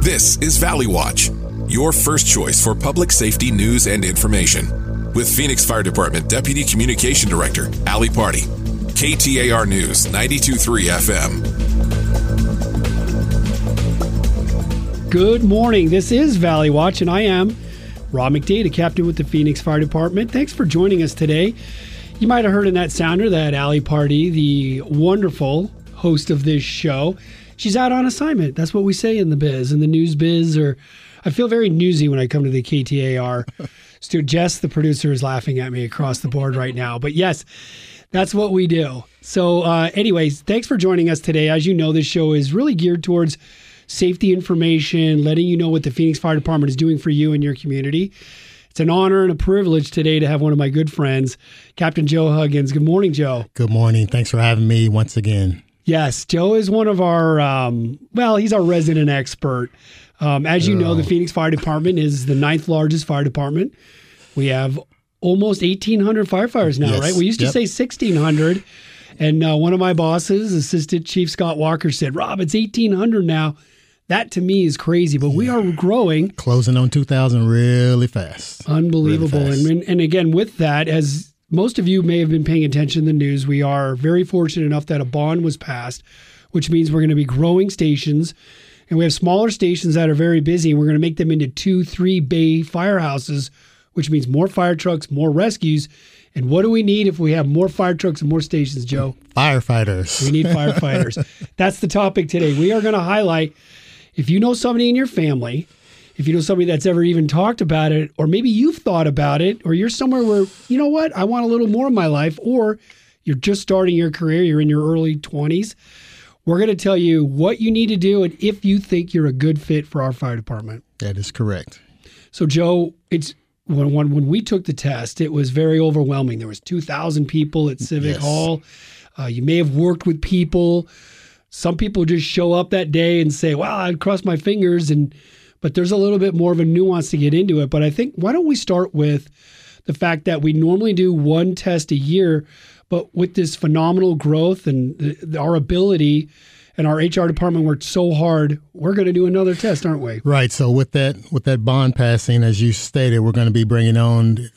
This is Valley Watch, your first choice for public safety news and information. With Phoenix Fire Department Deputy Communication Director, Ali Party. KTAR News, 923 FM. Good morning. This is Valley Watch, and I am Rob McDade, a captain with the Phoenix Fire Department. Thanks for joining us today. You might have heard in that sounder that Ali Party, the wonderful host of this show, she's out on assignment. That's what we say in the biz, in the news biz. Or I feel very newsy when I come to the KTAR. Stu Jess, the producer, is laughing at me across the board right now. But yes, that's what we do. So, uh, anyways, thanks for joining us today. As you know, this show is really geared towards safety information, letting you know what the Phoenix Fire Department is doing for you and your community. It's an honor and a privilege today to have one of my good friends, Captain Joe Huggins. Good morning, Joe. Good morning. Thanks for having me once again. Yes, Joe is one of our, um, well, he's our resident expert. Um, as you know, the Phoenix Fire Department is the ninth largest fire department. We have almost 1,800 firefighters now, Yes. right? We used to Yep. say 1,600. And uh, one of my bosses, Assistant Chief Scott Walker, said, Rob, it's 1,800 now. That to me is crazy, but we are growing Closing on 2000 really fast. Unbelievable. Really fast. and, and again, with that, as most of you may have been paying attention to the news, we are very fortunate enough that a bond was passed, which means we're going to be growing stations. And we have smaller stations that are very busy, and we're going to make them into two, three bay firehouses, which means more fire trucks, more rescues. And what do we need if we have more fire trucks and more stations, Joe? Firefighters. We need firefighters. That's the topic today. We are going to highlight if you know somebody in your family, if you know somebody that's ever even talked about it, or maybe you've thought about it, or you're somewhere where, you know what, I want a little more in my life, or you're just starting your career, you're in your early 20s. We're going to tell you what you need to do and if you think you're a good fit for our fire department. that is correct. So, Joe, it's when, when when we took the test, it was very overwhelming. There was two thousand people at Civic Yes. Hall. Uh, you may have worked with people. Some people just show up that day and say, "Well, I'd cross my fingers," and but there's a little bit more of a nuance to get into it. But I think why don't we start with the fact that we normally do one test a year, but with this phenomenal growth and the, our ability. And our HR department worked so hard. We're going to do another test, aren't we? Right. So with that with that bond passing, as you stated, we're going to be bringing on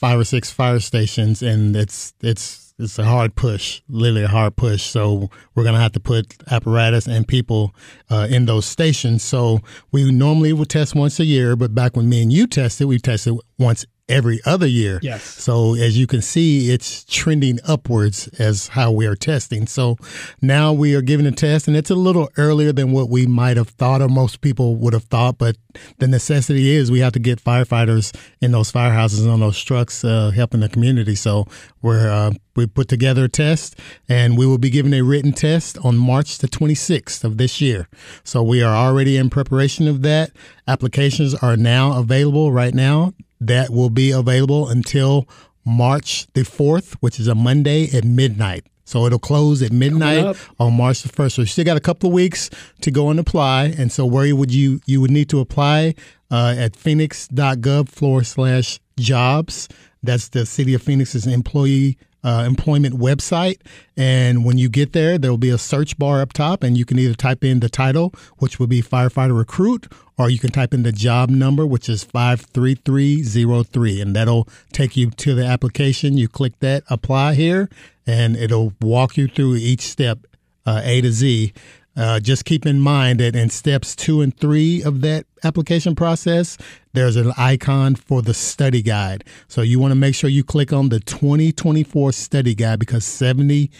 five or six fire stations, and it's it's it's a hard push, literally a hard push. So we're going to have to put apparatus and people uh, in those stations. So we normally would test once a year, but back when me and you tested, we tested once every other year. Yes. So as you can see, it's trending upwards as how we are testing. So now we are giving a test, and it's a little earlier than what we might have thought, or most people would have thought. But the necessity is we have to get firefighters in those firehouses and on those trucks, uh, helping the community. So we're uh, we put together a test, and we will be giving a written test on March the 26th of this year. So we are already in preparation of that. Applications are now available right now that will be available until March the 4th, which is a Monday at midnight. So it'll close at midnight on March the 1st. So you still got a couple of weeks to go and apply. And so where would you, you would need to apply uh, at phoenix.gov forward slash jobs. That's the city of Phoenix's employee uh, employment website. And when you get there, there will be a search bar up top, and you can either type in the title, which would be firefighter recruit, or you can type in the job number, which is 53303, and that'll take you to the application. You click that apply here, and it'll walk you through each step, uh, A to Z. Uh, just keep in mind that in steps two and three of that application process, there's an icon for the study guide. So you want to make sure you click on the 2024 study guide because 70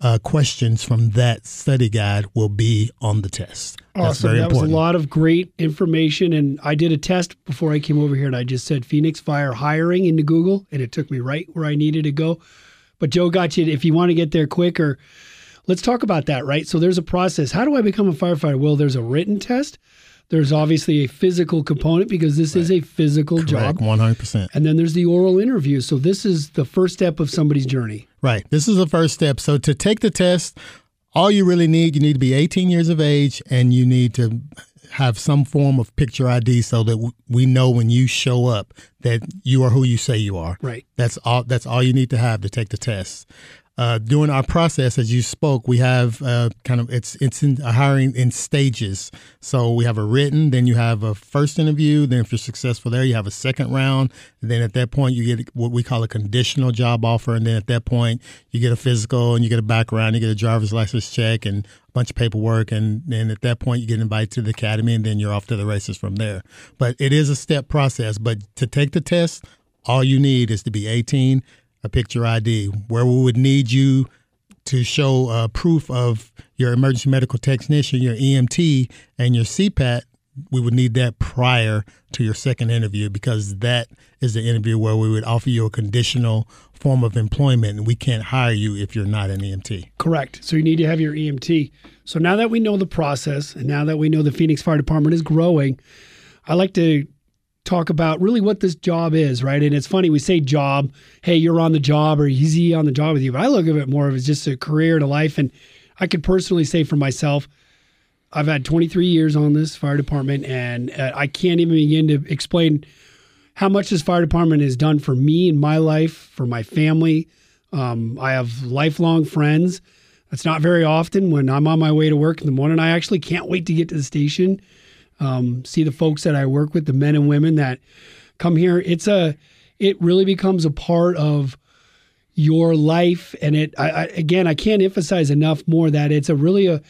uh, questions from that study guide will be on the test. That's Awesome. very that important. was a lot of great information. And I did a test before I came over here and I just said Phoenix Fire hiring into Google and it took me right where I needed to go. But Joe got you. If you want to get there quicker, let's talk about that, right? So there's a process. How do I become a firefighter? Well, there's a written test. There's obviously a physical component because this is a physical job. Correct, 100%. And then there's the oral interview. So this is the first step of somebody's journey. Right. This is the first step. So to take the test, all you really need, you need to be 18 years of age and you need to have some form of picture ID so that we know when you show up that you are who you say you are. Right. That's all that's all you need to have to take the test. Uh, during our process, as you spoke, we have uh, kind of it's it's in hiring in stages. So we have a written, then you have a first interview. Then if you're successful there, you have a second round. Then at that point, you get what we call a conditional job offer, and then at that point, you get a physical and you get a background, you get a driver's license check and a bunch of paperwork, and then at that point, you get invited to the academy, and then you're off to the races from there. But it is a step process. But to take the test, all you need is to be 18 a picture ID, where we would need you to show uh, proof of your emergency medical technician, your EMT, and your CPAT. We would need that prior to your second interview because that is the interview where we would offer you a conditional form of employment and we can't hire you if you're not an EMT. Correct. So you need to have your EMT. So now that we know the process and now that we know the Phoenix Fire Department is growing, I like to talk about really what this job is, right? And it's funny, we say job, hey, you're on the job or he's he on the job with you. But I look at it more of as just a career and a life. And I could personally say for myself, I've had 23 years on this fire department, and uh, I can't even begin to explain how much this fire department has done for me in my life, for my family. Um, I have lifelong friends. That's not very often when I'm on my way to work in the morning. I actually can't wait to get to the station um, see the folks that I work with, the men and women that come here. It's a, it really becomes a part of your life, and it. I, I, again, I can't emphasize enough more that it's a really a.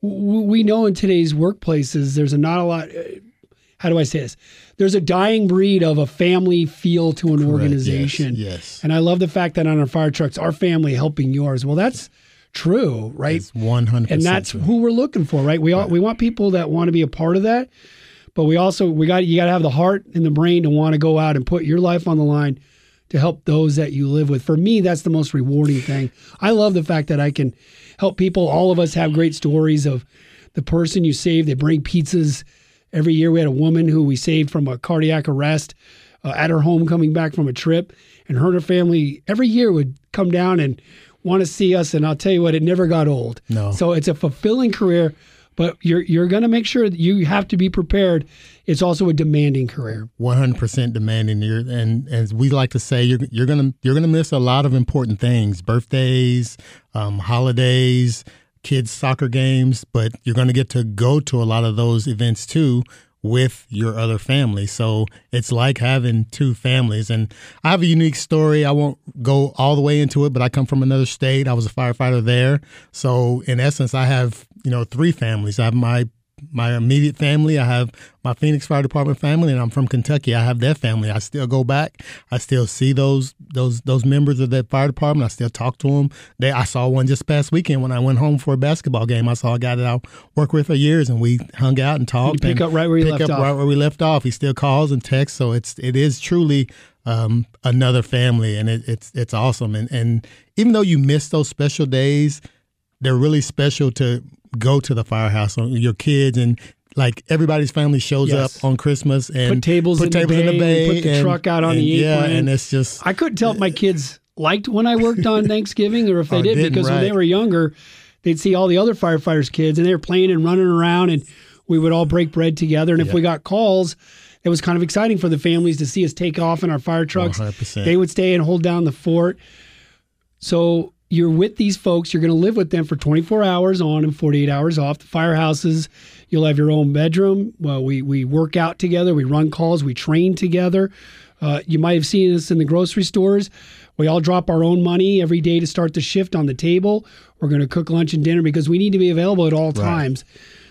We know in today's workplaces, there's a not a lot. Uh, how do I say this? There's a dying breed of a family feel to an Correct. organization. Yes, yes. And I love the fact that on our fire trucks, our family helping yours. Well, that's true, right? It's 100 And that's true. who we're looking for, right? We all, right. we want people that want to be a part of that, but we also we got you got to have the heart and the brain to want to go out and put your life on the line to help those that you live with. For me, that's the most rewarding thing. I love the fact that I can help people. All of us have great stories of the person you saved. They bring pizzas every year. We had a woman who we saved from a cardiac arrest uh, at her home coming back from a trip, and her and her family every year would come down and want to see us. And I'll tell you what, it never got old. No. So it's a fulfilling career, but you're you're going to make sure that you have to be prepared. It's also a demanding career. 100% demanding. You're, and as we like to say, you're you're gonna you're gonna miss a lot of important things: birthdays, um, holidays, kids' soccer games. But you're going to get to go to a lot of those events too with your other family. So it's like having two families. And I have a unique story. I won't go all the way into it, but I come from another state. I was a firefighter there. So in essence, I have, you know, three families. I have my my immediate family. I have my Phoenix Fire Department family, and I'm from Kentucky. I have their family. I still go back. I still see those those those members of that fire department. I still talk to them. They, I saw one just past weekend when I went home for a basketball game. I saw a guy that I worked with for years, and we hung out and talked. You pick up right where you pick left up off. right where we left off. He still calls and texts, so it's it is truly um, another family, and it, it's it's awesome. And and even though you miss those special days, they're really special to go to the firehouse on your kids and like everybody's family shows Yes. up on Christmas and Put tables, put in, tables the in the bay, bay put the and- truck out on and the yeah, and it's just I couldn't tell if my kids liked when I worked on Thanksgiving or if they oh, Or did didn't, because when they were younger, they'd see all the other firefighters' kids and they were playing and running around, and we would all break bread together. And if we got calls, it was kind of exciting for the families to see us take off in our fire trucks. 100%. They would stay and hold down the fort. So you're with these folks. You're going to live with them for 24 hours on and 48 hours off. The firehouses, you'll have your own bedroom. Well, we we work out together. We run calls. We train together. Uh, you might have seen us in the grocery stores. We all drop our own money every day to start the shift on the table. We're going to cook lunch and dinner because we need to be available at all times.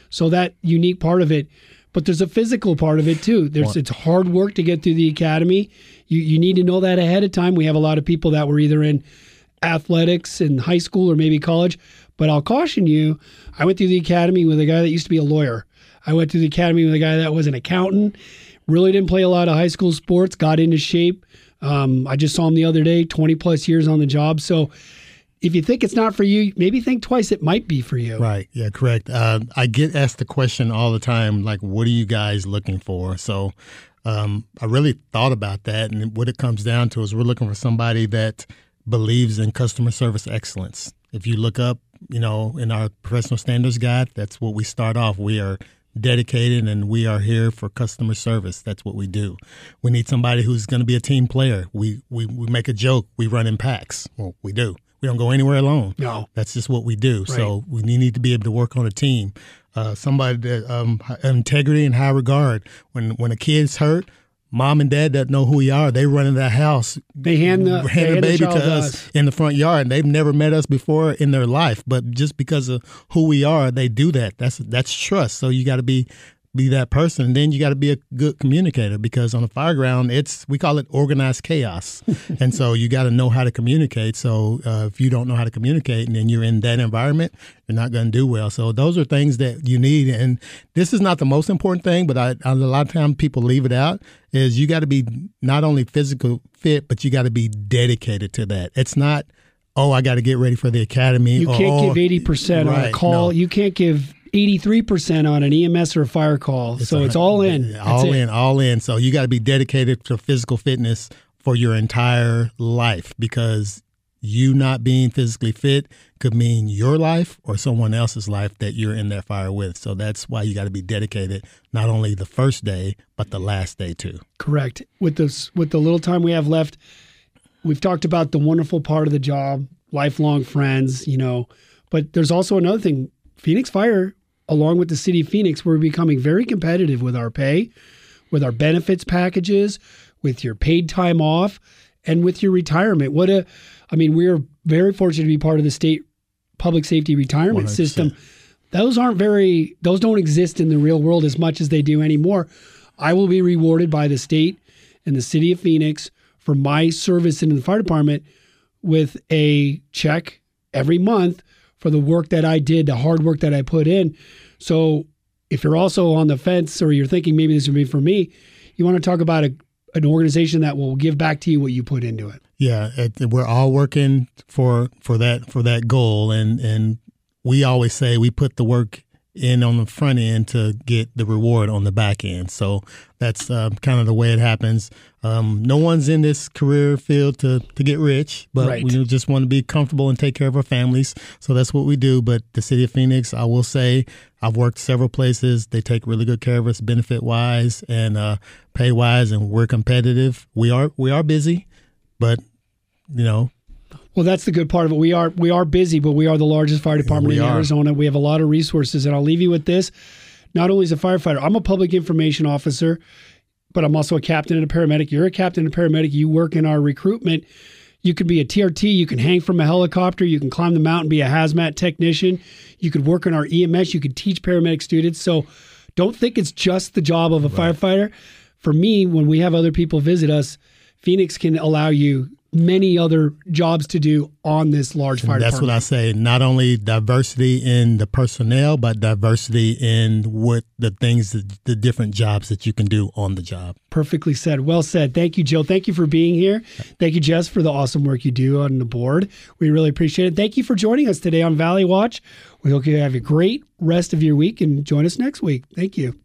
So that unique part of it. But there's a physical part of it too. There's it's hard work to get through the academy. You you need to know that ahead of time. We have a lot of people that were either in athletics in high school or maybe college. But I'll caution you, I went through the academy with a guy that used to be a lawyer. I went through the academy with a guy that was an accountant. Really didn't play a lot of high school sports, got into shape. Um, I just saw him the other day, 20 plus years on the job. So if you think it's not for you, maybe think twice. It might be for you. Right. Yeah, correct. Uh, I get asked the question all the time, like, what are you guys looking for? So um, I really thought about that. And what it comes down to is we're looking for somebody that believes in customer service excellence. If you look up, you know, in our professional standards guide, that's what we start off. We are dedicated and we are here for customer service. That's what we do. We need somebody who's going to be a team player. We, we, we make a joke. We run in packs. Well, we do. we don't go anywhere alone. No. That's just what we do. So we need to be able to work on a team. Uh, somebody that um, integrity and high regard. When when a kid's hurt, mom and dad that know who we are. They run in that house. They hand the, hand they the hand baby child to us, in the front yard, and they've never met us before in their life. But just because of who we are, they do that. That's that's trust. So you got to be be that person. And then you got to be a good communicator because on a fire ground, it's we call it organized chaos, and so you got to know how to communicate. So uh, if you don't know how to communicate, and then you're in that environment, you're not going to do well. So those are things that you need. And this is not the most important thing, but I, a lot of times people leave it out. Is you got to be not only physical fit, but you got to be dedicated to that. It's not oh, I got to get ready for the academy. You can't give eighty percent on a call. no. You can't give eighty three percent on an EMS or a fire call. so it's all in. That's all it. in, all in. So you got to be dedicated to physical fitness for your entire life because you not being physically fit could mean your life or someone else's life that you're in that fire with. So that's why you got to be dedicated not only the first day but the last day too. Correct. With this, with the little time we have left, we've talked about the wonderful part of the job, lifelong friends, you know. But there's also another thing. Phoenix Fire, along with the city of Phoenix, we're becoming very competitive with our pay, with our benefits packages, with your paid time off, and with your retirement. What a, I mean, we're very fortunate to be part of the state public safety retirement 100%. system. Those aren't very, those don't exist in the real world as much as they do anymore. I will be rewarded by the state and the city of Phoenix for my service in the fire department with a check every month for the work that I did, the hard work that I put in. So if you're also on the fence or you're thinking maybe this would be for me, you want to talk about a, an organization that will give back to you what you put into it. Yeah, it, we're all working for for that for that goal, and and we always say we put the work in on the front end to get the reward on the back end. So that's uh, kind of the way it happens. Um, no one's in this career field to to get rich, but Right. we just want to be comfortable and take care of our families. So that's what we do. But the city of Phoenix, I will say, I've worked several places. They take really good care of us, benefit wise and uh, pay wise, and we're competitive. We are we are busy, but you know Well, that's the good part of it. We are we are busy, but we are the largest fire department we in are. Arizona. We have a lot of resources, and I'll leave you with this. Not only as a firefighter, I'm a public information officer, but I'm also a captain and a paramedic. You're a captain and a paramedic. You work in our recruitment. You could be a TRT. You can hang from a helicopter. You can climb the mountain, be a hazmat technician. You could work in our EMS. You could teach paramedic students. So don't think it's just the job of a firefighter. For me, when we have other people visit us, Phoenix can allow you many other jobs to do on this large fire That's what I say. Not only diversity in the personnel, but diversity in what the things, that, the different jobs that you can do on the job. Perfectly said. Well said. Thank you, Jill. Thank you for being here. Thank you, Jess, for the awesome work you do on the board. We really appreciate it. Thank you for joining us today on Valley Watch. We hope you have a great rest of your week and join us next week. Thank you.